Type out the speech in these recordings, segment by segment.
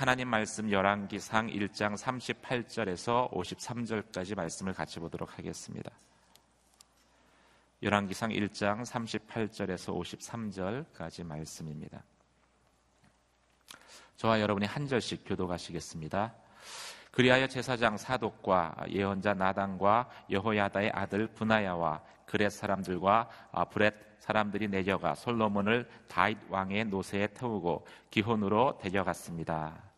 하나님 말씀 열왕기상 1장 38절에서 53절까지 말씀을 같이 보도록 하겠습니다. 열왕기상 1장 38절에서 53절까지 말씀입니다. 저와 여러분이 한 절씩 교도가시겠습니다. 그리하여 제사장 사독과 예언자 나단과 여호야다의 아들 분하야와 그렛 사람들과 브렛 사람들이 내려가 솔로몬을 다윗 왕의 노새에 태우고 기혼으로 데려갔습니다.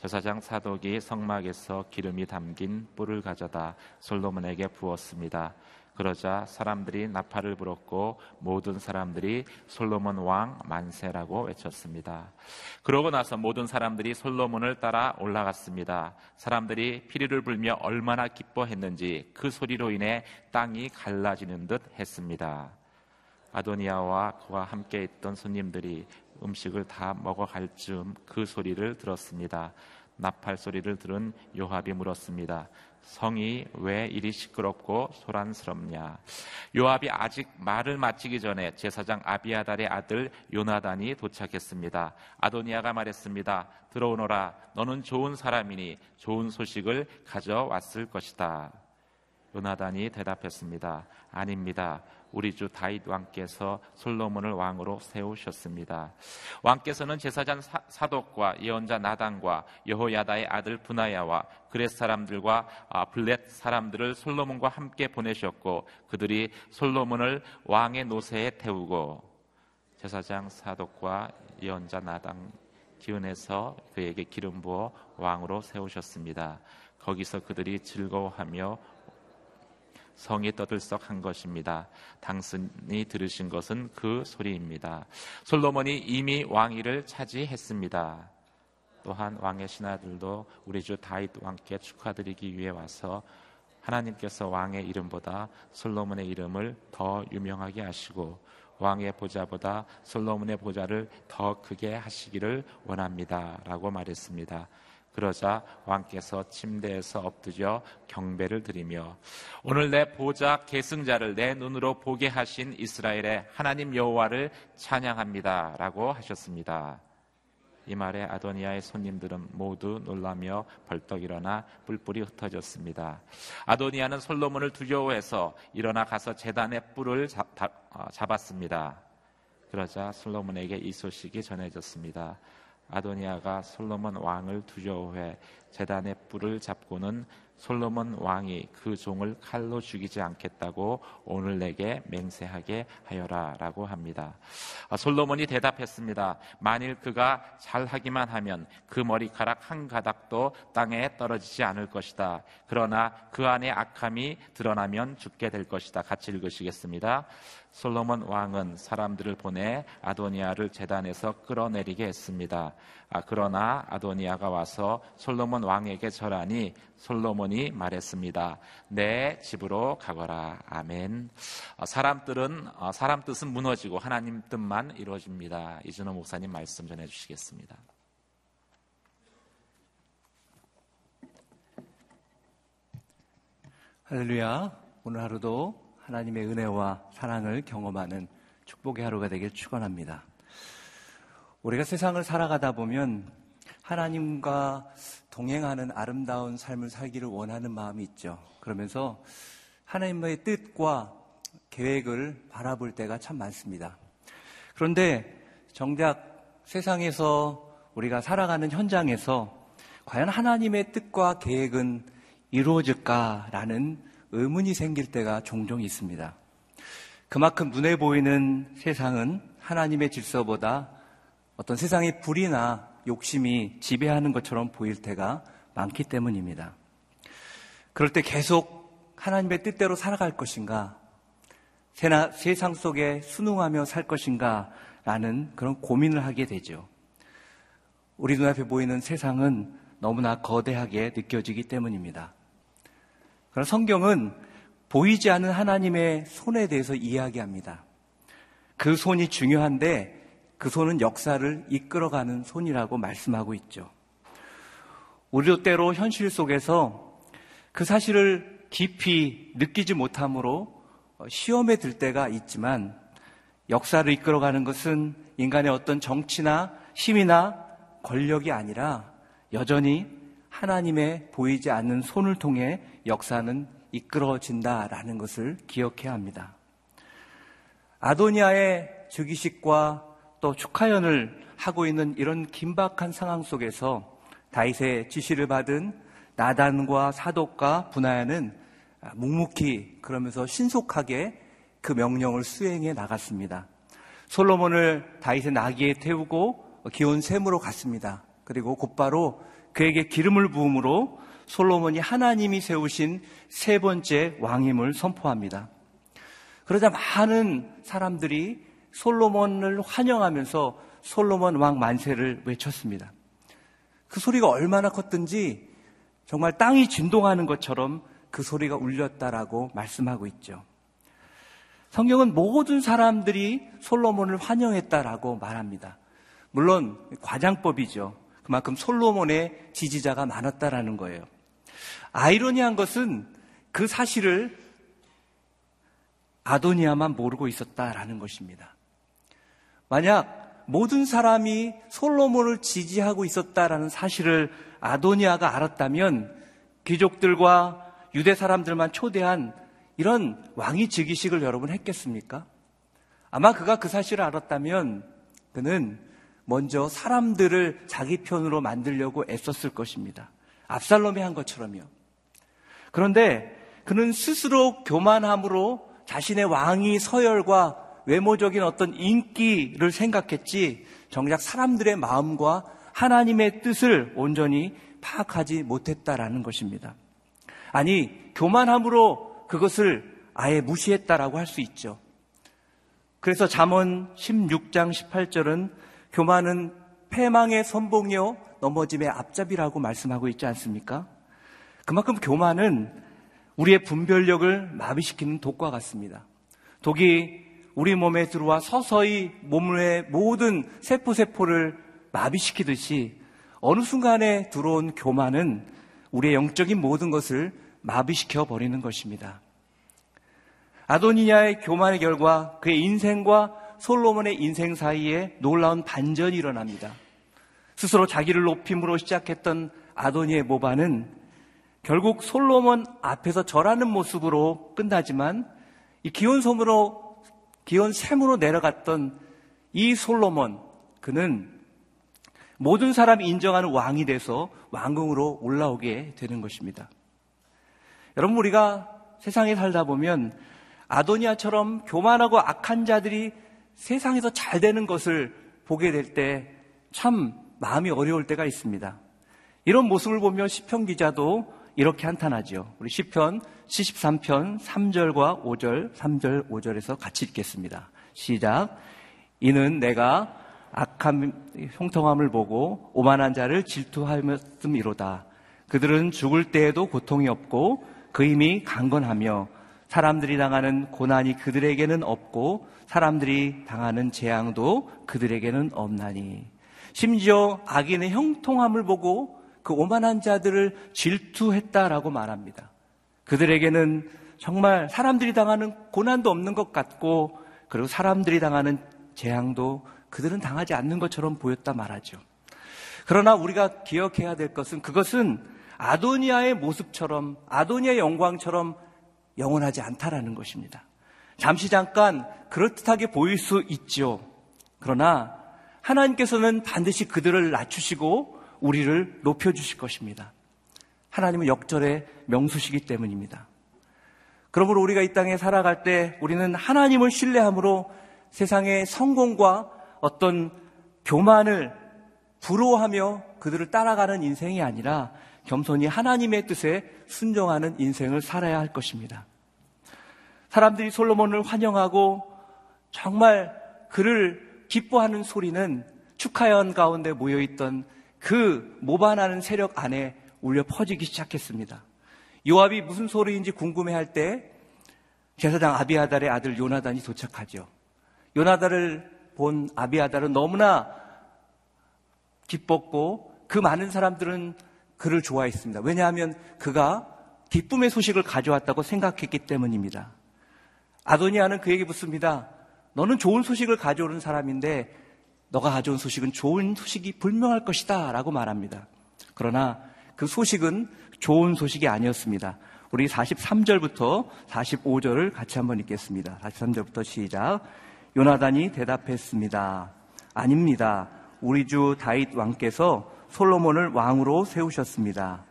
제사장 사독이 성막에서 기름이 담긴 뿔을 가져다 솔로몬에게 부었습니다. 그러자 사람들이 나팔을 불었고 모든 사람들이 솔로몬 왕 만세라고 외쳤습니다. 그러고 나서 모든 사람들이 솔로몬을 따라 올라갔습니다. 사람들이 피리를 불며 얼마나 기뻐했는지 그 소리로 인해 땅이 갈라지는 듯 했습니다. 아도니아와 그와 함께 있던 손님들이 음식을 다 먹어갈 즈음 그 소리를 들었습니다. 나팔 소리를 들은 요압이 물었습니다. 성이 왜 이리 시끄럽고 소란스럽냐? 요압이 아직 말을 마치기 전에 제사장 아비아달의 아들 요나단이 도착했습니다. 아도니아가 말했습니다. 들어오너라. 너는 좋은 사람이니 좋은 소식을 가져왔을 것이다. 요나단이 대답했습니다. 아닙니다. 우리 주 다윗 왕께서 솔로몬을 왕으로 세우셨습니다. 왕께서는 제사장 사 독과 예언자 나단과 여호야다의 아들 분하야와 그렛 사람들과 아, 블렛 사람들을 솔로몬과 함께 보내셨고 그들이 솔로몬을 왕의 노새에 태우고 제사장 사독과 예언자 나단 기운에서 그에게 기름 부어 왕으로 세우셨습니다. 거기서 그들이 즐거워하며 성이 떠들썩한 것입니다. 당신이 들으신 것은 그 소리입니다. 솔로몬이 이미 왕위를 차지했습니다. 또한 왕의 신하들도 우리 주 다윗 왕께 축하드리기 위해 와서 하나님께서 왕의 이름보다 솔로몬의 이름을 더 유명하게 하시고 왕의 보좌보다 솔로몬의 보좌를 더 크게 하시기를 원합니다. 라고 말했습니다. 그러자 왕께서 침대에서 엎드려 경배를 드리며 오늘 내 보좌 계승자를 내 눈으로 보게 하신 이스라엘의 하나님 여호와를 찬양합니다라고 하셨습니다. 이 말에 아도니아의 손님들은 모두 놀라며 벌떡 일어나 뿔뿔이 흩어졌습니다. 아도니아는 솔로몬을 두려워해서 일어나 가서 재단의 뿔을 어, 잡았습니다. 그러자 솔로몬에게 이 소식이 전해졌습니다. 아도니아가 솔로몬 왕을 두려워해 재단의 뿔을 잡고는 솔로몬 왕이 그 종을 칼로 죽이지 않겠다고 오늘 내게 맹세하게 하여라라고 합니다. 아, 솔로몬이 대답했습니다. 만일 그가 잘하기만 하면 그 머리카락 한 가닥도 땅에 떨어지지 않을 것이다. 그러나 그 안에 악함이 드러나면 죽게 될 것이다. 같이 읽으시겠습니다. 솔로몬 왕은 사람들을 보내 아도니아를 재단에서 끌어내리게 했습니다. 아, 그러나 아도니아가 와서 솔로몬 왕에게 절하니 솔로몬이 말했습니다. 내 집으로 가거라. 아멘. 아, 사람들은 아, 사람 뜻은 무너지고 하나님 뜻만 이루어집니다. 이준호 목사님 말씀 전해 주시겠습니다. 할렐루야. 오늘 하루도 하나님의 은혜와 사랑을 경험하는 축복의 하루가 되길 축원합니다. 우리가 세상을 살아가다 보면 하나님과 동행하는 아름다운 삶을 살기를 원하는 마음이 있죠. 그러면서 하나님의 뜻과 계획을 바라볼 때가 참 많습니다. 그런데 정작 세상에서 우리가 살아가는 현장에서 과연 하나님의 뜻과 계획은 이루어질까라는 의문이 생길 때가 종종 있습니다. 그만큼 눈에 보이는 세상은 하나님의 질서보다 어떤 세상의 불이나 욕심이 지배하는 것처럼 보일 때가 많기 때문입니다. 그럴 때 계속 하나님의 뜻대로 살아갈 것인가, 세상 속에 순응하며 살 것인가, 라는 그런 고민을 하게 되죠. 우리 눈앞에 보이는 세상은 너무나 거대하게 느껴지기 때문입니다. 그러나 성경은 보이지 않는 하나님의 손에 대해서 이야기합니다. 그 손이 중요한데 그 손은 역사를 이끌어가는 손이라고 말씀하고 있죠. 우리도 때로 현실 속에서 그 사실을 깊이 느끼지 못함으로 시험에 들 때가 있지만 역사를 이끌어가는 것은 인간의 어떤 정치나 힘이나 권력이 아니라 여전히 하나님의 보이지 않는 손을 통해 역사는 이끌어진다라는 것을 기억해야 합니다. 아도니아의 즉위식과 또 축하연을 하고 있는 이런 긴박한 상황 속에서 다윗의 지시를 받은 나단과 사독과 분하야는 묵묵히 그러면서 신속하게 그 명령을 수행해 나갔습니다. 솔로몬을 다윗의 나귀에 태우고 기온 샘으로 갔습니다. 그리고 곧바로 그에게 기름을 부음으로 솔로몬이 하나님이 세우신 세 번째 왕임을 선포합니다. 그러자 많은 사람들이 솔로몬을 환영하면서 솔로몬 왕 만세를 외쳤습니다. 그 소리가 얼마나 컸든지 정말 땅이 진동하는 것처럼 그 소리가 울렸다라고 말씀하고 있죠. 성경은 모든 사람들이 솔로몬을 환영했다라고 말합니다. 물론 과장법이죠. 그만큼 솔로몬의 지지자가 많았다라는 거예요. 아이러니한 것은 그 사실을 아도니아만 모르고 있었다라는 것입니다. 만약 모든 사람이 솔로몬을 지지하고 있었다라는 사실을 아도니아가 알았다면 귀족들과 유대 사람들만 초대한 이런 왕위 즉위식을 여러분 했겠습니까? 아마 그가 그 사실을 알았다면 그는 먼저 사람들을 자기 편으로 만들려고 애썼을 것입니다. 압살롬이 한 것처럼요. 그런데 그는 스스로 교만함으로 자신의 왕위 서열과 외모적인 어떤 인기를 생각했지 정작 사람들의 마음과 하나님의 뜻을 온전히 파악하지 못했다라는 것입니다. 아니, 교만함으로 그것을 아예 무시했다라고 할 수 있죠. 그래서 잠언 16장 18절은 교만은 패망의 선봉이요 넘어짐의 앞잡이라고 말씀하고 있지 않습니까? 그만큼 교만은 우리의 분별력을 마비시키는 독과 같습니다. 독이 우리 몸에 들어와 서서히 몸의 모든 세포세포를 마비시키듯이 어느 순간에 들어온 교만은 우리의 영적인 모든 것을 마비시켜 버리는 것입니다. 아도니아의 교만의 결과 그의 인생과 솔로몬의 인생 사이에 놀라운 반전이 일어납니다. 스스로 자기를 높임으로 시작했던 아도니의 모반은 결국 솔로몬 앞에서 절하는 모습으로 끝나지만 이 기온섬으로 기온 샘으로 내려갔던 이 솔로몬 그는 모든 사람이 인정하는 왕이 돼서 왕궁으로 올라오게 되는 것입니다. 여러분 우리가 세상에 살다 보면 아도니아처럼 교만하고 악한 자들이 세상에서 잘 되는 것을 보게 될 때 참 마음이 어려울 때가 있습니다. 이런 모습을 보며 시편 기자도 이렇게 한탄하지요. 우리 시편 73편 3절과 5절, 3절, 5절에서 같이 읽겠습니다. 시작. 이는 내가 악함, 형통함을 보고 오만한 자를 질투하였음이로다. 그들은 죽을 때에도 고통이 없고 그 힘이 강건하며 사람들이 당하는 고난이 그들에게는 없고 사람들이 당하는 재앙도 그들에게는 없나니. 심지어 악인의 형통함을 보고 그 오만한 자들을 질투했다라고 말합니다. 그들에게는 정말 사람들이 당하는 고난도 없는 것 같고 그리고 사람들이 당하는 재앙도 그들은 당하지 않는 것처럼 보였다 말하죠. 그러나 우리가 기억해야 될 것은 그것은 아도니아의 모습처럼 아도니아의 영광처럼 영원하지 않다라는 것입니다. 잠시 잠깐 그렇듯하게 보일 수 있죠. 그러나 하나님께서는 반드시 그들을 낮추시고 우리를 높여주실 것입니다. 하나님은 역절의 명수시기 때문입니다. 그러므로 우리가 이 땅에 살아갈 때 우리는 하나님을 신뢰함으로 세상의 성공과 어떤 교만을 부러워하며 그들을 따라가는 인생이 아니라 겸손히 하나님의 뜻에 순종하는 인생을 살아야 할 것입니다. 사람들이 솔로몬을 환영하고 정말 그를 기뻐하는 소리는 축하연 가운데 모여있던 그 모반하는 세력 안에 울려 퍼지기 시작했습니다. 요압이 무슨 소리인지 궁금해할 때 제사장 아비아달의 아들 요나단이 도착하죠. 요나단을 본 아비아달은 너무나 기뻤고 그 많은 사람들은 그를 좋아했습니다. 왜냐하면 그가 기쁨의 소식을 가져왔다고 생각했기 때문입니다. 아도니아는 그에게 묻습니다. 너는 좋은 소식을 가져오는 사람인데 너가 가져온 소식은 좋은 소식이 불명할 것이다 라고 말합니다. 그러나 그 소식은 좋은 소식이 아니었습니다. 우리 43절부터 45절을 같이 한번 읽겠습니다. 43절부터 시작. 요나단이 대답했습니다. 아닙니다. 우리 주 다윗 왕께서 솔로몬을 왕으로 세우셨습니다.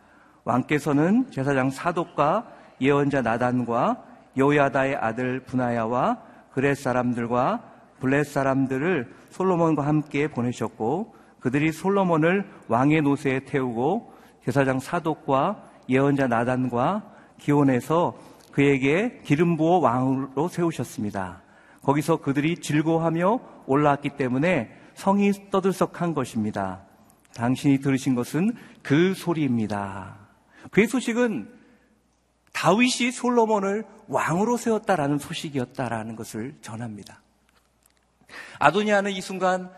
왕께서는 제사장 사독과 예언자 나단과 여야다의 아들 분하야와 그렛 사람들과 블렛 사람들을 솔로몬과 함께 보내셨고 그들이 솔로몬을 왕의 노새에 태우고 제사장 사독과 예언자 나단과 기온에서 그에게 기름 부어 왕으로 세우셨습니다. 거기서 그들이 즐거워하며 올라왔기 때문에 성이 떠들썩한 것입니다. 당신이 들으신 것은 그 소리입니다. 그의 소식은 다윗이 솔로몬을 왕으로 세웠다라는 소식이었다라는 것을 전합니다. 아도니아는 이 순간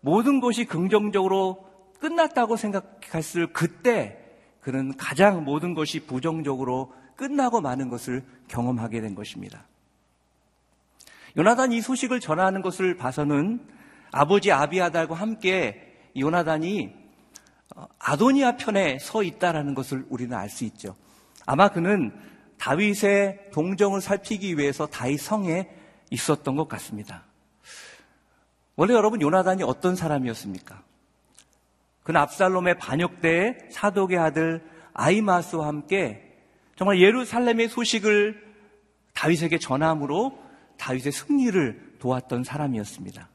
모든 것이 긍정적으로 끝났다고 생각했을 그때 그는 가장 모든 것이 부정적으로 끝나고 마는 것을 경험하게 된 것입니다. 요나단이 이 소식을 전하는 것을 봐서는 아버지 아비아달과 함께 요나단이 어, 아도니아 편에 서 있다라는 것을 우리는 알 수 있죠. 아마 그는 다윗의 동정을 살피기 위해서 다윗 성에 있었던 것 같습니다. 원래 여러분 요나단이 어떤 사람이었습니까? 그는 압살롬의 반역 때에 사독의 아들 아이마스와 함께 정말 예루살렘의 소식을 다윗에게 전함으로 다윗의 승리를 도왔던 사람이었습니다.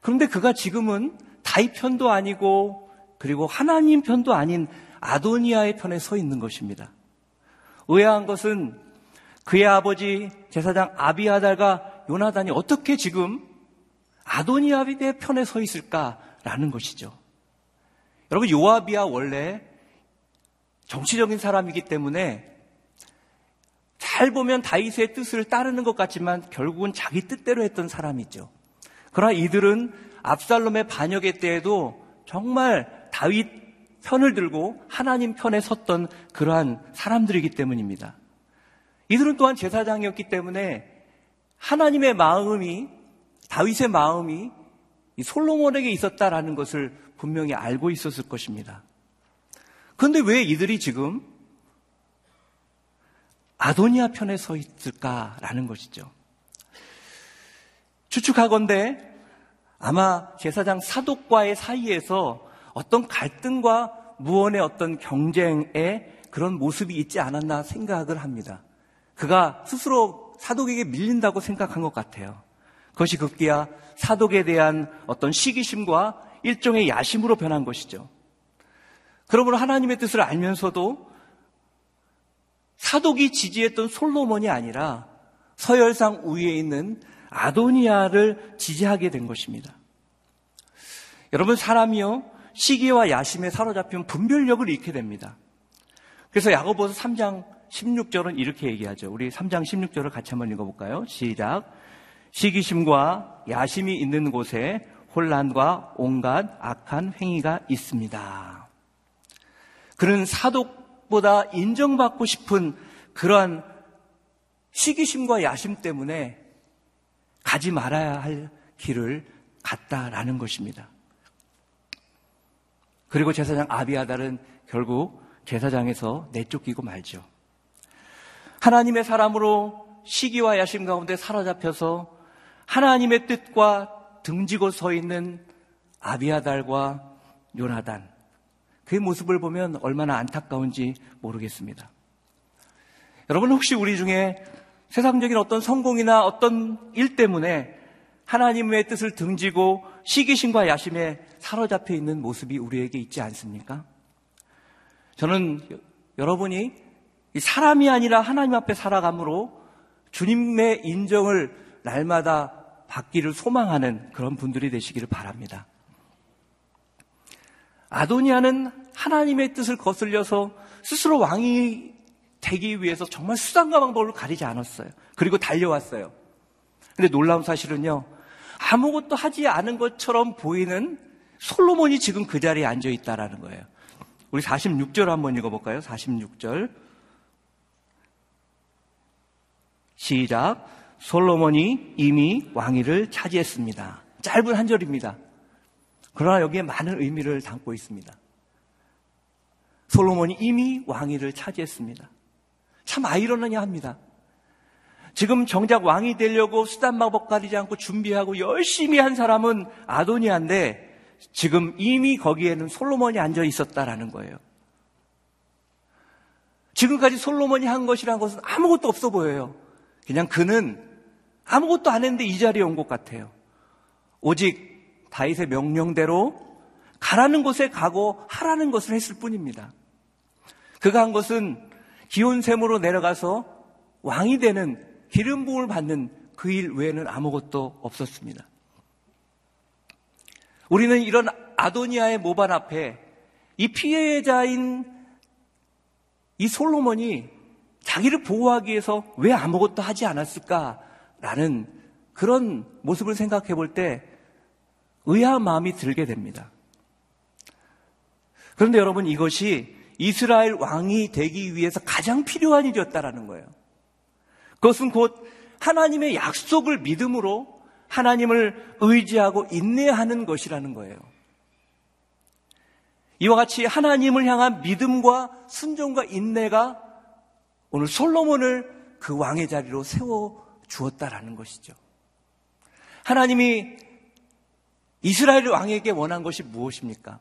그런데 그가 지금은 다윗 편도 아니고 그리고 하나님 편도 아닌 아도니아의 편에 서 있는 것입니다. 의아한 것은 그의 아버지 제사장 아비아달과 요나단이 어떻게 지금 아도니아의 편에 서 있을까라는 것이죠. 여러분 요아비야 원래 정치적인 사람이기 때문에 잘 보면 다윗의 뜻을 따르는 것 같지만 결국은 자기 뜻대로 했던 사람이죠. 그러나 이들은 압살롬의 반역의 때에도 정말 다윗 편을 들고 하나님 편에 섰던 그러한 사람들이기 때문입니다. 이들은 또한 제사장이었기 때문에 하나님의 마음이 다윗의 마음이 솔로몬에게 있었다라는 것을 분명히 알고 있었을 것입니다. 그런데 왜 이들이 지금 아도니아 편에 서 있을까라는 것이죠. 추측하건대 아마 제사장 사독과의 사이에서 어떤 갈등과 무언의 어떤 경쟁의 그런 모습이 있지 않았나 생각을 합니다. 그가 스스로 사독에게 밀린다고 생각한 것 같아요. 그것이 급기야 사독에 대한 어떤 시기심과 일종의 야심으로 변한 것이죠. 그러므로 하나님의 뜻을 알면서도 사독이 지지했던 솔로몬이 아니라 서열상 위에 있는 아도니아를 지지하게 된 것입니다. 여러분 사람이요 시기와 야심에 사로잡히면 분별력을 잃게 됩니다. 그래서 야고보서 3장 16절은 이렇게 얘기하죠. 우리 3장 16절을 같이 한번 읽어볼까요? 시작. 시기심과 야심이 있는 곳에 혼란과 온갖 악한 행위가 있습니다. 그는 사독보다 인정받고 싶은 그러한 시기심과 야심 때문에 가지 말아야 할 길을 갔다라는 것입니다. 그리고 제사장 아비아달은 결국 제사장에서 내쫓기고 말죠. 하나님의 사람으로 시기와 야심 가운데 사로잡혀서 하나님의 뜻과 등지고 서 있는 아비아달과 요나단. 그의 모습을 보면 얼마나 안타까운지 모르겠습니다. 여러분 혹시 우리 중에 세상적인 어떤 성공이나 어떤 일 때문에 하나님의 뜻을 등지고 시기심과 야심에 사로잡혀 있는 모습이 우리에게 있지 않습니까? 저는 여러분이 사람이 아니라 하나님 앞에 살아감으로 주님의 인정을 날마다 받기를 소망하는 그런 분들이 되시기를 바랍니다. 아도니아는 하나님의 뜻을 거슬려서 스스로 왕이 되기 위해서 정말 수단과 방법을 가리지 않았어요. 그리고 달려왔어요. 근데 놀라운 사실은요, 아무것도 하지 않은 것처럼 보이는 솔로몬이 지금 그 자리에 앉아 있다라는 거예요. 우리 46절 한번 읽어 볼까요? 46절. 시작. 솔로몬이 이미 왕위를 차지했습니다. 짧은 한 절입니다. 그러나 여기에 많은 의미를 담고 있습니다. 솔로몬이 이미 왕위를 차지했습니다. 참 아이러니합니다. 지금 정작 왕이 되려고 수단 마법 가리지 않고 준비하고 열심히 한 사람은 아도니아인데 지금 이미 거기에는 솔로몬이 앉아 있었다라는 거예요. 지금까지 솔로몬이 한 것이란 것은 아무것도 없어 보여요. 그냥 그는 아무것도 안 했는데 이 자리에 온 것 같아요. 오직 다윗의 명령대로 가라는 곳에 가고 하라는 것을 했을 뿐입니다. 그가 한 것은 기온샘으로 내려가서 왕이 되는 기름 부음을 받는 그 일 외에는 아무것도 없었습니다. 우리는 이런 아도니아의 모반 앞에 이 피해자인 이 솔로몬이 자기를 보호하기 위해서 왜 아무것도 하지 않았을까 라는 그런 모습을 생각해 볼 때 의아한 마음이 들게 됩니다. 그런데 여러분 이것이 이스라엘 왕이 되기 위해서 가장 필요한 일이었다라는 거예요. 그것은 곧 하나님의 약속을 믿음으로 하나님을 의지하고 인내하는 것이라는 거예요. 이와 같이 하나님을 향한 믿음과 순종과 인내가 오늘 솔로몬을 그 왕의 자리로 세워 주었다라는 것이죠. 하나님이 이스라엘 왕에게 원한 것이 무엇입니까?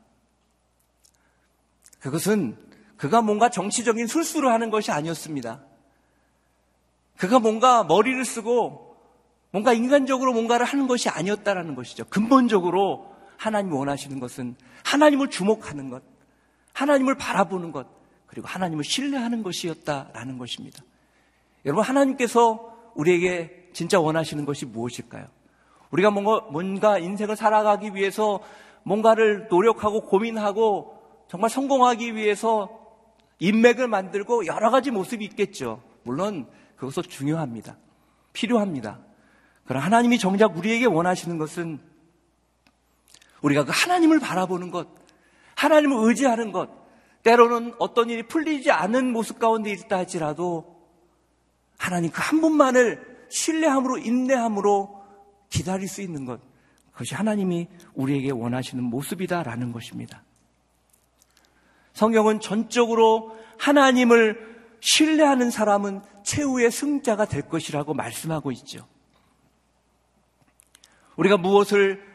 그것은 그가 뭔가 정치적인 술수를 하는 것이 아니었습니다. 그가 뭔가 머리를 쓰고 뭔가 인간적으로 뭔가를 하는 것이 아니었다라는 것이죠. 근본적으로 하나님 원하시는 것은 하나님을 주목하는 것, 하나님을 바라보는 것, 그리고 하나님을 신뢰하는 것이었다라는 것입니다. 여러분, 하나님께서 우리에게 진짜 원하시는 것이 무엇일까요? 우리가 뭔가, 뭔가 인생을 살아가기 위해서 뭔가를 노력하고 고민하고 정말 성공하기 위해서 인맥을 만들고 여러 가지 모습이 있겠죠. 물론 그것도 중요합니다. 필요합니다. 그러나 하나님이 정작 우리에게 원하시는 것은 우리가 그 하나님을 바라보는 것, 하나님을 의지하는 것, 때로는 어떤 일이 풀리지 않은 모습 가운데 있다 할지라도 하나님 그 한 분만을 신뢰함으로 인내함으로 기다릴 수 있는 것, 그것이 하나님이 우리에게 원하시는 모습이다라는 것입니다. 성경은 전적으로 하나님을 신뢰하는 사람은 최후의 승자가 될 것이라고 말씀하고 있죠. 우리가 무엇을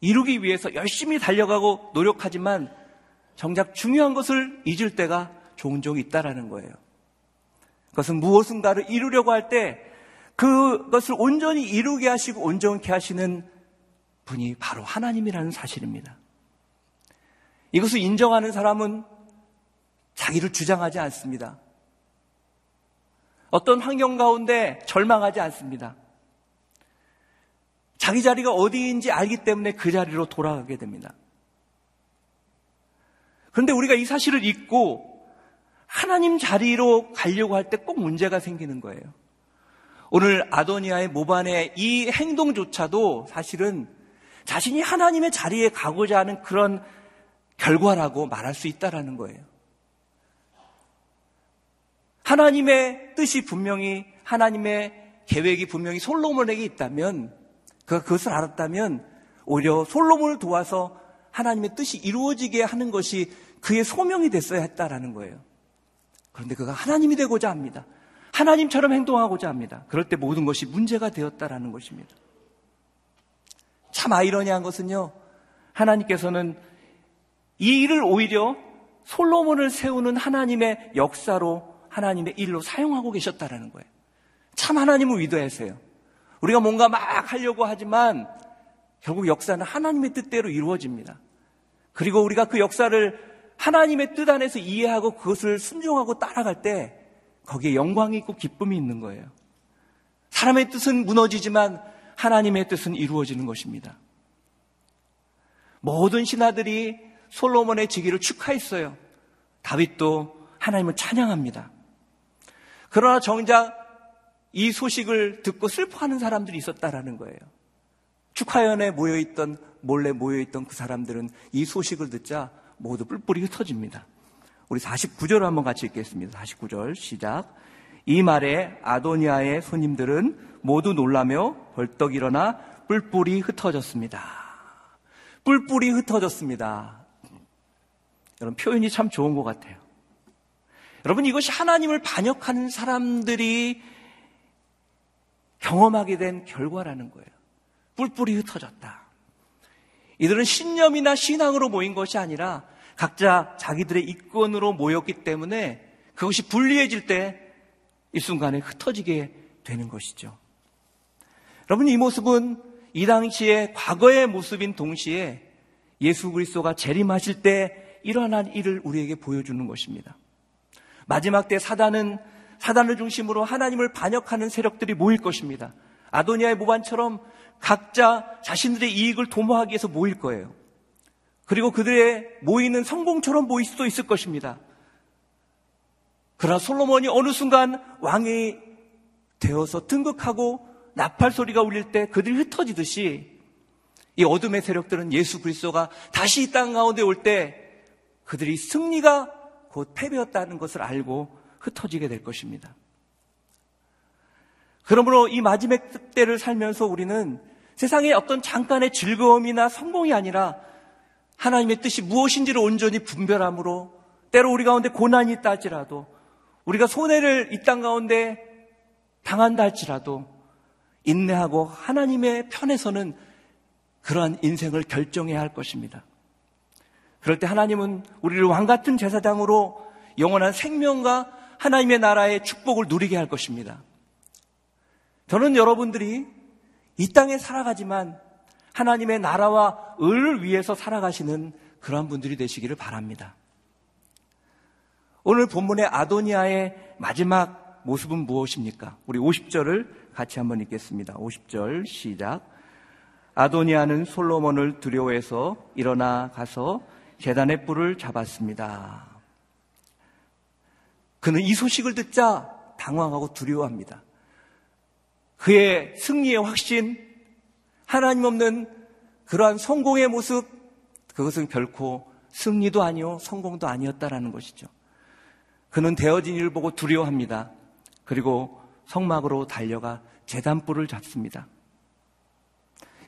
이루기 위해서 열심히 달려가고 노력하지만 정작 중요한 것을 잊을 때가 종종 있다라는 거예요. 그것은 무엇인가를 이루려고 할 때 그것을 온전히 이루게 하시고 온전케 하시는 분이 바로 하나님이라는 사실입니다. 이것을 인정하는 사람은 자기를 주장하지 않습니다. 어떤 환경 가운데 절망하지 않습니다. 자기 자리가 어디인지 알기 때문에 그 자리로 돌아가게 됩니다. 그런데 우리가 이 사실을 잊고 하나님 자리로 가려고 할 때 꼭 문제가 생기는 거예요. 오늘 아도니아의 모반의 이 행동조차도 사실은 자신이 하나님의 자리에 가고자 하는 그런 결과라고 말할 수 있다라는 거예요. 하나님의 뜻이 분명히 하나님의 계획이 분명히 솔로몬에게 있다면 그가 그것을 알았다면 오히려 솔로몬을 도와서 하나님의 뜻이 이루어지게 하는 것이 그의 소명이 됐어야 했다라는 거예요. 그런데 그가 하나님이 되고자 합니다. 하나님처럼 행동하고자 합니다. 그럴 때 모든 것이 문제가 되었다라는 것입니다. 참 아이러니한 것은요. 하나님께서는 이 일을 오히려 솔로몬을 세우는 하나님의 역사로 하나님의 일로 사용하고 계셨다라는 거예요. 참 하나님을 위대하세요. 우리가 뭔가 막 하려고 하지만 결국 역사는 하나님의 뜻대로 이루어집니다. 그리고 우리가 그 역사를 하나님의 뜻 안에서 이해하고 그것을 순종하고 따라갈 때 거기에 영광이 있고 기쁨이 있는 거예요. 사람의 뜻은 무너지지만 하나님의 뜻은 이루어지는 것입니다. 모든 신하들이 솔로몬의 지기를 축하했어요. 다윗도 하나님을 찬양합니다. 그러나 정작 이 소식을 듣고 슬퍼하는 사람들이 있었다라는 거예요. 축하연에 모여있던, 몰래 모여있던 그 사람들은 이 소식을 듣자 모두 뿔뿔이 흩어집니다. 우리 49절 한번 같이 읽겠습니다. 49절 시작. 이 말에 아도니아의 손님들은 모두 놀라며 벌떡 일어나 뿔뿔이 흩어졌습니다. 뿔뿔이 흩어졌습니다. 여러분 표현이 참 좋은 것 같아요. 여러분 이것이 하나님을 반역하는 사람들이 경험하게 된 결과라는 거예요. 뿔뿔이 흩어졌다. 이들은 신념이나 신앙으로 모인 것이 아니라 각자 자기들의 이권으로 모였기 때문에 그것이 불리해질 때이 순간에 흩어지게 되는 것이죠. 여러분 이 모습은 이 당시의 과거의 모습인 동시에 예수 그리스도가 재림하실 때 일어난 일을 우리에게 보여주는 것입니다. 마지막 때 사단은 사단을 중심으로 하나님을 반역하는 세력들이 모일 것입니다. 아도니아의 모반처럼 각자 자신들의 이익을 도모하기 위해서 모일 거예요. 그리고 그들의 모이는 성공처럼 보일 수도 있을 것입니다. 그러나 솔로몬이 어느 순간 왕이 되어서 등극하고 나팔 소리가 울릴 때 그들이 흩어지듯이 이 어둠의 세력들은 예수 그리스도가 다시 이 땅 가운데 올 때 그들이 승리가 곧 패배였다는 것을 알고 흩어지게 될 것입니다. 그러므로 이 마지막 때를 살면서 우리는 세상의 어떤 잠깐의 즐거움이나 성공이 아니라 하나님의 뜻이 무엇인지를 온전히 분별함으로 때로 우리 가운데 고난이 있다 할지라도 우리가 손해를 이 땅 가운데 당한다 할지라도 인내하고 하나님의 편에서는 그러한 인생을 결정해야 할 것입니다. 그럴 때 하나님은 우리를 왕 같은 제사장으로 영원한 생명과 하나님의 나라의 축복을 누리게 할 것입니다. 저는 여러분들이 이 땅에 살아가지만 하나님의 나라와 을을 위해서 살아가시는 그러한 분들이 되시기를 바랍니다. 오늘 본문의 아도니아의 마지막 모습은 무엇입니까? 우리 50절을 같이 한번 읽겠습니다. 50절 시작. 아도니아는 솔로몬을 두려워해서 일어나 가서 재단의 뿔을 잡았습니다. 그는 이 소식을 듣자 당황하고 두려워합니다. 그의 승리의 확신, 하나님 없는 그러한 성공의 모습, 그것은 결코 승리도 아니요, 성공도 아니었다라는 것이죠. 그는 되어진 일을 보고 두려워합니다. 그리고 성막으로 달려가 재단 뿔을 잡습니다.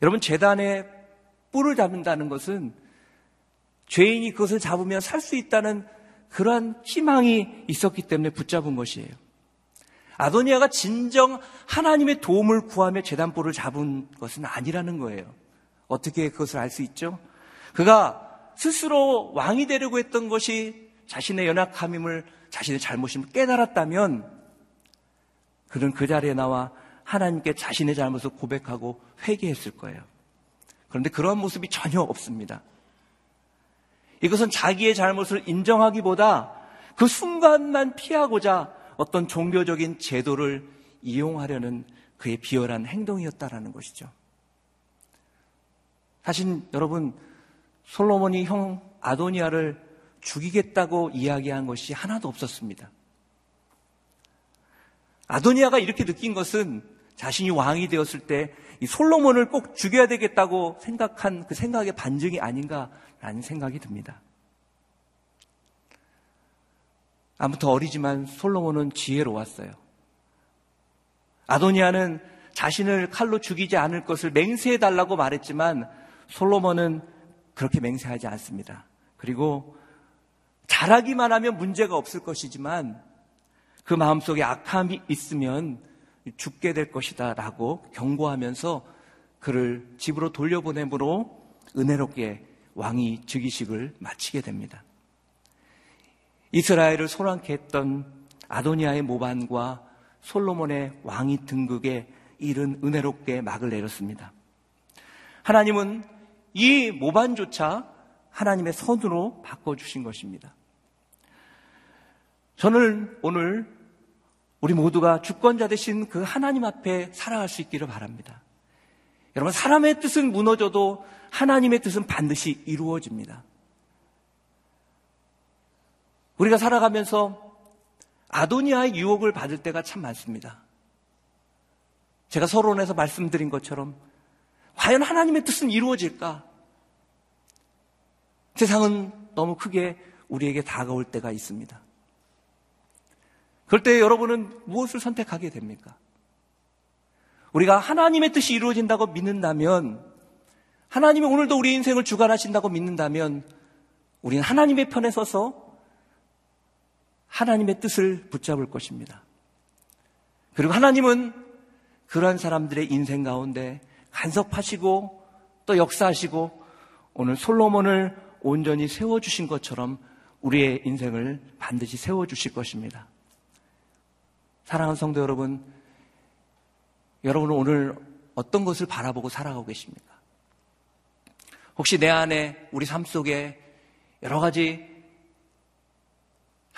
여러분, 재단에 뿔을 잡는다는 것은 죄인이 그것을 잡으면 살 수 있다는 그러한 희망이 있었기 때문에 붙잡은 것이에요. 아도니아가 진정 하나님의 도움을 구하며 재단볼을 잡은 것은 아니라는 거예요. 어떻게 그것을 알 수 있죠? 그가 스스로 왕이 되려고 했던 것이 자신의 연약함임을 자신의 잘못임을 깨달았다면 그는 그 자리에 나와 하나님께 자신의 잘못을 고백하고 회개했을 거예요. 그런데 그런 모습이 전혀 없습니다. 이것은 자기의 잘못을 인정하기보다 그 순간만 피하고자 어떤 종교적인 제도를 이용하려는 그의 비열한 행동이었다라는 것이죠. 사실 여러분 솔로몬이 형 아도니아를 죽이겠다고 이야기한 것이 하나도 없었습니다. 아도니아가 이렇게 느낀 것은 자신이 왕이 되었을 때이 솔로몬을 꼭 죽여야 되겠다고 생각한 그 생각의 반증이 아닌가라는 생각이 듭니다. 아무튼 어리지만 솔로몬은 지혜로웠어요. 아도니아는 자신을 칼로 죽이지 않을 것을 맹세해 달라고 말했지만 솔로몬은 그렇게 맹세하지 않습니다. 그리고 잘하기만 하면 문제가 없을 것이지만 그 마음속에 악함이 있으면 죽게 될 것이다 라고 경고하면서 그를 집으로 돌려보내므로 은혜롭게 왕이 즉위식을 마치게 됩니다. 이스라엘을 소란케 했던 아도니아의 모반과 솔로몬의 왕이 등극에 일은 은혜롭게 막을 내렸습니다. 하나님은 이 모반조차 하나님의 선으로 바꿔주신 것입니다. 저는 오늘 우리 모두가 주권자 되신 그 하나님 앞에 살아갈 수 있기를 바랍니다. 여러분, 사람의 뜻은 무너져도 하나님의 뜻은 반드시 이루어집니다. 우리가 살아가면서 아도니아의 유혹을 받을 때가 참 많습니다. 제가 서론에서 말씀드린 것처럼 과연 하나님의 뜻은 이루어질까? 세상은 너무 크게 우리에게 다가올 때가 있습니다. 그럴 때 여러분은 무엇을 선택하게 됩니까? 우리가 하나님의 뜻이 이루어진다고 믿는다면, 하나님이 오늘도 우리 인생을 주관하신다고 믿는다면, 우리는 하나님의 편에 서서 하나님의 뜻을 붙잡을 것입니다. 그리고 하나님은 그러한 사람들의 인생 가운데 간섭하시고 또 역사하시고 오늘 솔로몬을 온전히 세워주신 것처럼 우리의 인생을 반드시 세워주실 것입니다. 사랑하는 성도 여러분, 여러분은 오늘 어떤 것을 바라보고 살아가고 계십니까? 혹시 내 안에 우리 삶 속에 여러 가지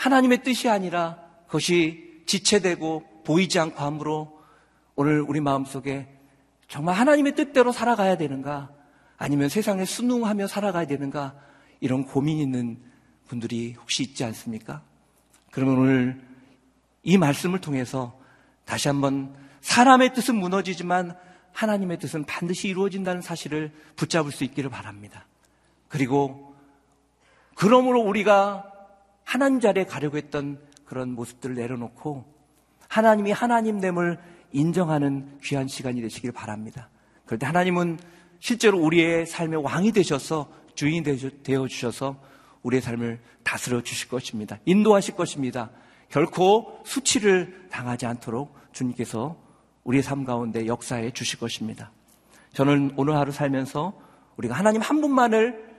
하나님의 뜻이 아니라 그것이 지체되고 보이지 않고 함으로 오늘 우리 마음속에 정말 하나님의 뜻대로 살아가야 되는가 아니면 세상에 순응하며 살아가야 되는가 이런 고민 있는 분들이 혹시 있지 않습니까? 그러면 오늘 이 말씀을 통해서 다시 한번 사람의 뜻은 무너지지만 하나님의 뜻은 반드시 이루어진다는 사실을 붙잡을 수 있기를 바랍니다. 그리고 그러므로 우리가 하나님 자리에 가려고 했던 그런 모습들을 내려놓고 하나님이 하나님됨을 인정하는 귀한 시간이 되시길 바랍니다. 그런데 하나님은 실제로 우리의 삶의 왕이 되셔서 주인이 되어 주셔서 우리의 삶을 다스려 주실 것입니다. 인도하실 것입니다. 결코 수치를 당하지 않도록 주님께서 우리의 삶 가운데 역사해 주실 것입니다. 저는 오늘 하루 살면서 우리가 하나님 한 분만을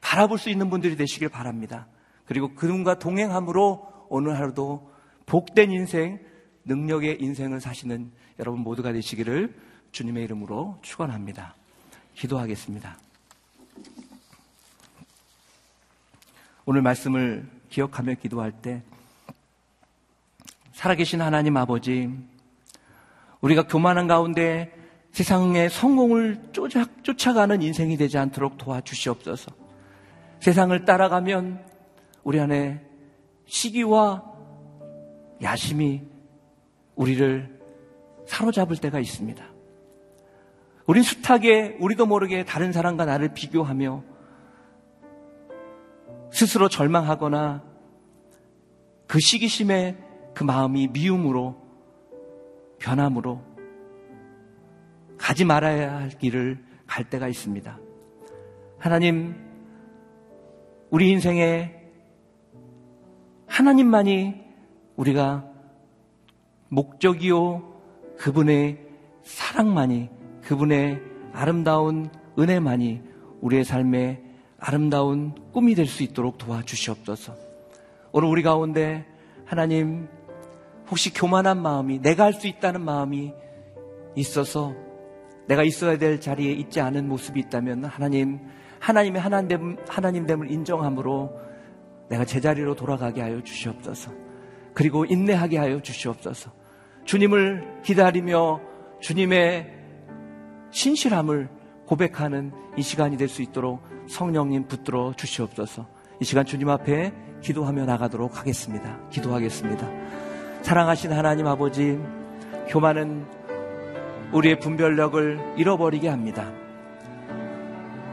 바라볼 수 있는 분들이 되시길 바랍니다. 그리고 그분과 동행함으로 오늘 하루도 복된 인생, 능력의 인생을 사시는 여러분 모두가 되시기를 주님의 이름으로 축원합니다. 기도하겠습니다. 오늘 말씀을 기억하며 기도할 때 살아계신 하나님 아버지 우리가 교만한 가운데 세상의 성공을 쫓아가는 인생이 되지 않도록 도와주시옵소서. 세상을 따라가면 우리 안에 시기와 야심이 우리를 사로잡을 때가 있습니다. 우린 숱하게 우리도 모르게 다른 사람과 나를 비교하며 스스로 절망하거나 그 시기심에 그 마음이 미움으로 변함으로 가지 말아야 할 길을 갈 때가 있습니다. 하나님, 우리 인생에 하나님만이 우리가 목적이요, 그분의 사랑만이, 그분의 아름다운 은혜만이 우리의 삶의 아름다운 꿈이 될 수 있도록 도와주시옵소서. 오늘 우리 가운데 하나님 혹시 교만한 마음이 내가 할 수 있다는 마음이 있어서 내가 있어야 될 자리에 있지 않은 모습이 있다면 하나님 하나님의 하나님 하나님됨을 인정함으로 내가 제자리로 돌아가게 하여 주시옵소서. 그리고 인내하게 하여 주시옵소서. 주님을 기다리며 주님의 신실함을 고백하는 이 시간이 될 수 있도록 성령님 붙들어 주시옵소서. 이 시간 주님 앞에 기도하며 나가도록 하겠습니다. 기도하겠습니다. 사랑하신 하나님 아버지, 교만은 우리의 분별력을 잃어버리게 합니다.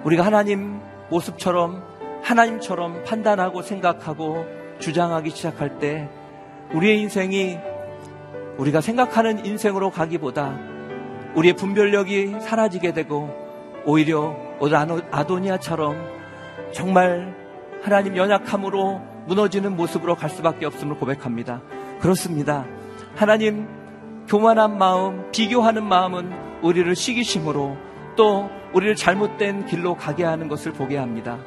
우리가 하나님 모습처럼 하나님처럼 판단하고 생각하고 주장하기 시작할 때 우리의 인생이 우리가 생각하는 인생으로 가기보다 우리의 분별력이 사라지게 되고 오히려 아도니아처럼 정말 하나님 연약함으로 무너지는 모습으로 갈 수밖에 없음을 고백합니다. 그렇습니다. 하나님 교만한 마음, 비교하는 마음은 우리를 시기심으로 또 우리를 잘못된 길로 가게 하는 것을 보게 합니다.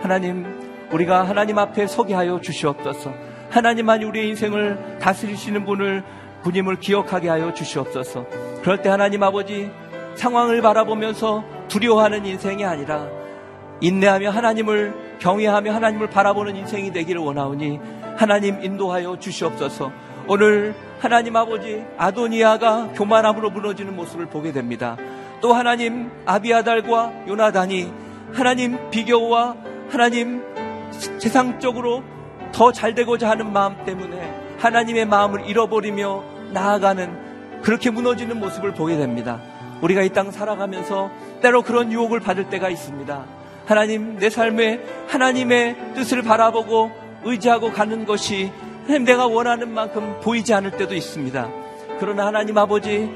하나님, 우리가 하나님 앞에 서게 하여 주시옵소서. 하나님만이 우리의 인생을 다스리시는 분을 분임을 기억하게 하여 주시옵소서. 그럴 때 하나님 아버지 상황을 바라보면서 두려워하는 인생이 아니라 인내하며 하나님을 경외하며 하나님을 바라보는 인생이 되기를 원하오니 하나님 인도하여 주시옵소서. 오늘 하나님 아버지 아도니아가 교만함으로 무너지는 모습을 보게 됩니다. 또 하나님 아비아달과 요나단이 하나님 비교와 하나님 세상적으로 더 잘되고자 하는 마음 때문에 하나님의 마음을 잃어버리며 나아가는 그렇게 무너지는 모습을 보게 됩니다. 우리가 이 땅 살아가면서 때로 그런 유혹을 받을 때가 있습니다. 하나님, 내 삶에 하나님의 뜻을 바라보고 의지하고 가는 것이 하나님 내가 원하는 만큼 보이지 않을 때도 있습니다. 그러나 하나님 아버지,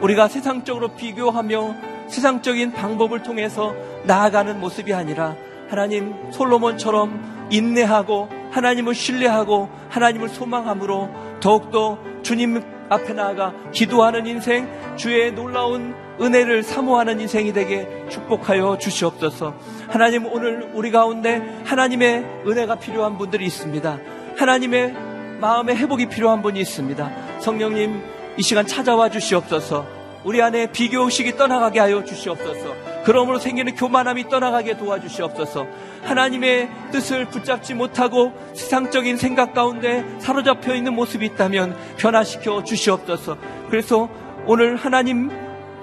우리가 세상적으로 비교하며 세상적인 방법을 통해서 나아가는 모습이 아니라 하나님 솔로몬처럼 인내하고 하나님을 신뢰하고 하나님을 소망함으로 더욱더 주님 앞에 나아가 기도하는 인생, 주의 놀라운 은혜를 사모하는 인생이 되게 축복하여 주시옵소서. 하나님 오늘 우리 가운데 하나님의 은혜가 필요한 분들이 있습니다. 하나님의 마음의 회복이 필요한 분이 있습니다. 성령님 이 시간 찾아와 주시옵소서. 우리 안에 비교 의식이 떠나가게 하여 주시옵소서. 그러므로 생기는 교만함이 떠나가게 도와주시옵소서. 하나님의 뜻을 붙잡지 못하고 세상적인 생각 가운데 사로잡혀 있는 모습이 있다면 변화시켜 주시옵소서. 그래서 오늘 하나님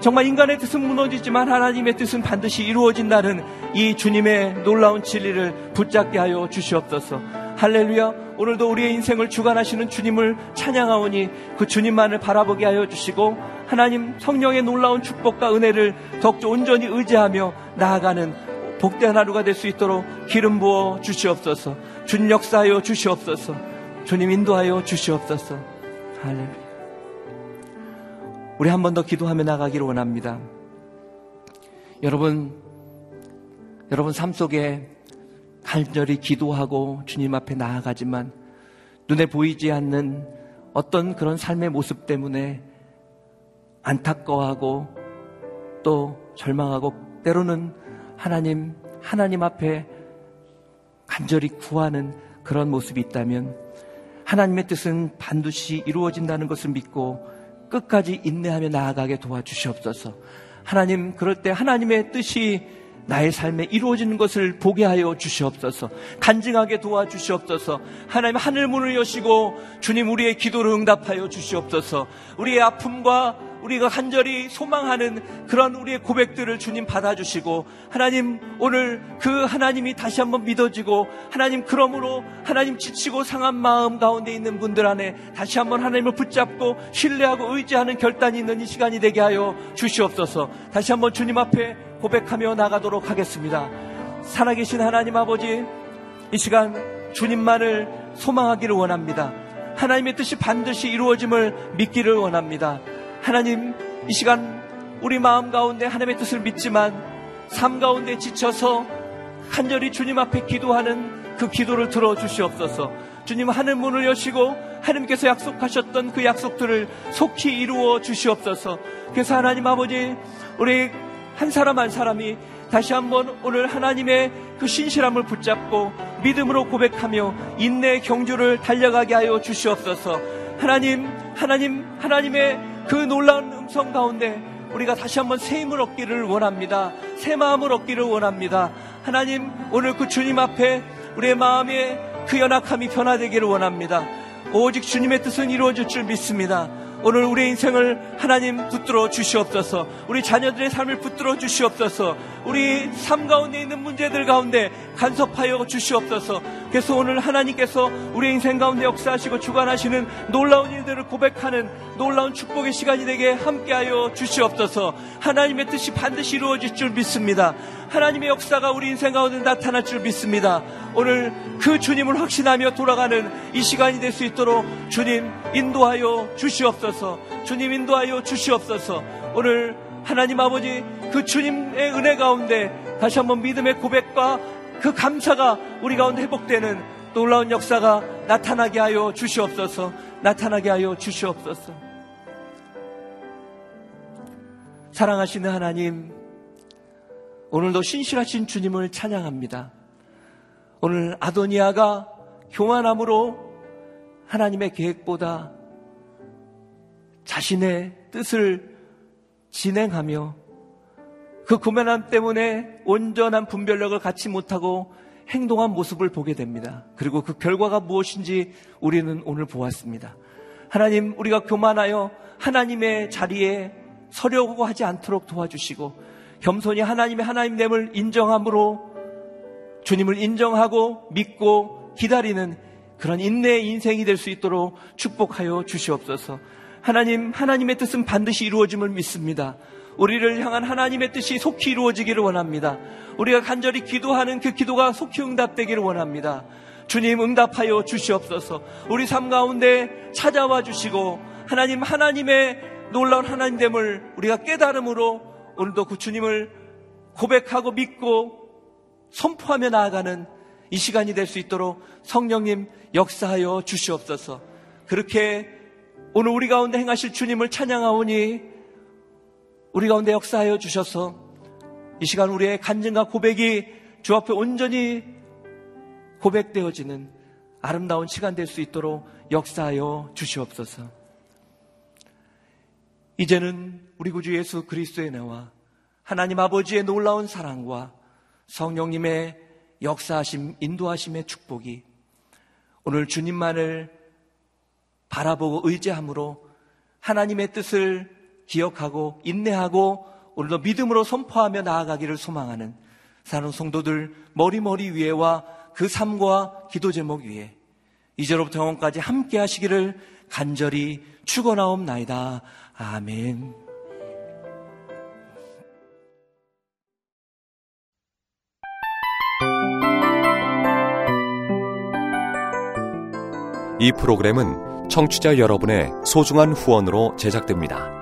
정말 인간의 뜻은 무너지지만 하나님의 뜻은 반드시 이루어진다는 이 주님의 놀라운 진리를 붙잡게 하여 주시옵소서. 할렐루야. 오늘도 우리의 인생을 주관하시는 주님을 찬양하오니 그 주님만을 바라보게 하여 주시고 하나님 성령의 놀라운 축복과 은혜를 더욱더 온전히 의지하며 나아가는 복된 하루가 될 수 있도록 기름 부어 주시옵소서. 주님 역사하여 주시옵소서. 주님 인도하여 주시옵소서. 할렐루야. 우리 한 번 더 기도하며 나가기를 원합니다. 여러분, 여러분 삶 속에 간절히 기도하고 주님 앞에 나아가지만 눈에 보이지 않는 어떤 그런 삶의 모습 때문에 안타까워하고 또 절망하고 때로는 하나님, 하나님 앞에 간절히 구하는 그런 모습이 있다면 하나님의 뜻은 반드시 이루어진다는 것을 믿고 끝까지 인내하며 나아가게 도와주시옵소서. 하나님, 그럴 때 하나님의 뜻이 나의 삶에 이루어지는 것을 보게 하여 주시옵소서. 간증하게 도와주시옵소서. 하나님 하늘 문을 여시고 주님 우리의 기도를 응답하여 주시옵소서. 우리의 아픔과 우리가 간절히 소망하는 그런 우리의 고백들을 주님 받아주시고 하나님 오늘 그 하나님이 다시 한번 믿어지고 하나님 그러므로 하나님 지치고 상한 마음 가운데 있는 분들 안에 다시 한번 하나님을 붙잡고 신뢰하고 의지하는 결단이 있는 이 시간이 되게 하여 주시옵소서 다시 한번 주님 앞에 고백하며 나가도록 하겠습니다. 살아계신 하나님 아버지 이 시간 주님만을 소망하기를 원합니다. 하나님의 뜻이 반드시 이루어짐을 믿기를 원합니다. 하나님, 이 시간 우리 마음 가운데 하나님의 뜻을 믿지만 삶 가운데 지쳐서 간절히 주님 앞에 기도하는 그 기도를 들어 주시옵소서. 주님 하늘 문을 여시고 하나님께서 약속하셨던 그 약속들을 속히 이루어 주시옵소서. 그래서 하나님 아버지, 우리 한 사람 한 사람이 다시 한번 오늘 하나님의 그 신실함을 붙잡고 믿음으로 고백하며 인내 경주를 달려가게 하여 주시옵소서. 하나님, 하나님, 하나님의 그 놀라운 음성 가운데 우리가 다시 한번 새 힘을 얻기를 원합니다. 새 마음을 얻기를 원합니다. 하나님, 오늘 그 주님 앞에 우리의 마음에 그 연약함이 변화되기를 원합니다. 오직 주님의 뜻은 이루어질 줄 믿습니다. 오늘 우리의 인생을 하나님 붙들어 주시옵소서. 우리 자녀들의 삶을 붙들어 주시옵소서. 우리 삶 가운데 있는 문제들 가운데 간섭하여 주시옵소서. 그래서 오늘 하나님께서 우리 인생 가운데 역사하시고 주관하시는 놀라운 일들을 고백하는 놀라운 축복의 시간이 되게 함께하여 주시옵소서. 하나님의 뜻이 반드시 이루어질 줄 믿습니다. 하나님의 역사가 우리 인생 가운데 나타날 줄 믿습니다. 오늘 그 주님을 확신하며 돌아가는 이 시간이 될 수 있도록 주님 인도하여 주시옵소서. 주님 인도하여 주시옵소서. 오늘 하나님 아버지 그 주님의 은혜 가운데 다시 한번 믿음의 고백과 그 감사가 우리 가운데 회복되는 놀라운 역사가 나타나게 하여 주시옵소서. 나타나게 하여 주시옵소서. 사랑하시는 하나님, 오늘도 신실하신 주님을 찬양합니다. 오늘 아도니아가 교만함으로 하나님의 계획보다 자신의 뜻을 진행하며 그 교만함 때문에 온전한 분별력을 갖지 못하고 행동한 모습을 보게 됩니다. 그리고 그 결과가 무엇인지 우리는 오늘 보았습니다. 하나님, 우리가 교만하여 하나님의 자리에 서려고 하지 않도록 도와주시고 겸손히 하나님의 하나님됨을 인정함으로 주님을 인정하고 믿고 기다리는 그런 인내의 인생이 될 수 있도록 축복하여 주시옵소서. 하나님, 하나님의 뜻은 반드시 이루어짐을 믿습니다. 우리를 향한 하나님의 뜻이 속히 이루어지기를 원합니다. 우리가 간절히 기도하는 그 기도가 속히 응답되기를 원합니다. 주님 응답하여 주시옵소서. 우리 삶 가운데 찾아와 주시고 하나님 하나님의 놀라운 하나님됨을 우리가 깨달음으로 오늘도 그 주님을 고백하고 믿고 선포하며 나아가는 이 시간이 될 수 있도록 성령님 역사하여 주시옵소서. 그렇게 오늘 우리 가운데 행하실 주님을 찬양하오니 우리 가운데 역사하여 주셔서 이 시간 우리의 간증과 고백이 주 앞에 온전히 고백되어지는 아름다운 시간 될 수 있도록 역사하여 주시옵소서. 이제는 우리 구주 예수 그리스도의 나와 하나님 아버지의 놀라운 사랑과 성령님의 역사하심, 인도하심의 축복이 오늘 주님만을 바라보고 의지함으로 하나님의 뜻을 기억하고 인내하고 오늘도 믿음으로 선포하며 나아가기를 소망하는 사는 성도들 머리머리 위에와 그 삶과 기도 제목 위에 이제로부터 영원까지 함께 하시기를 간절히 축원하옵나이다. 아멘. 이 프로그램은 청취자 여러분의 소중한 후원으로 제작됩니다.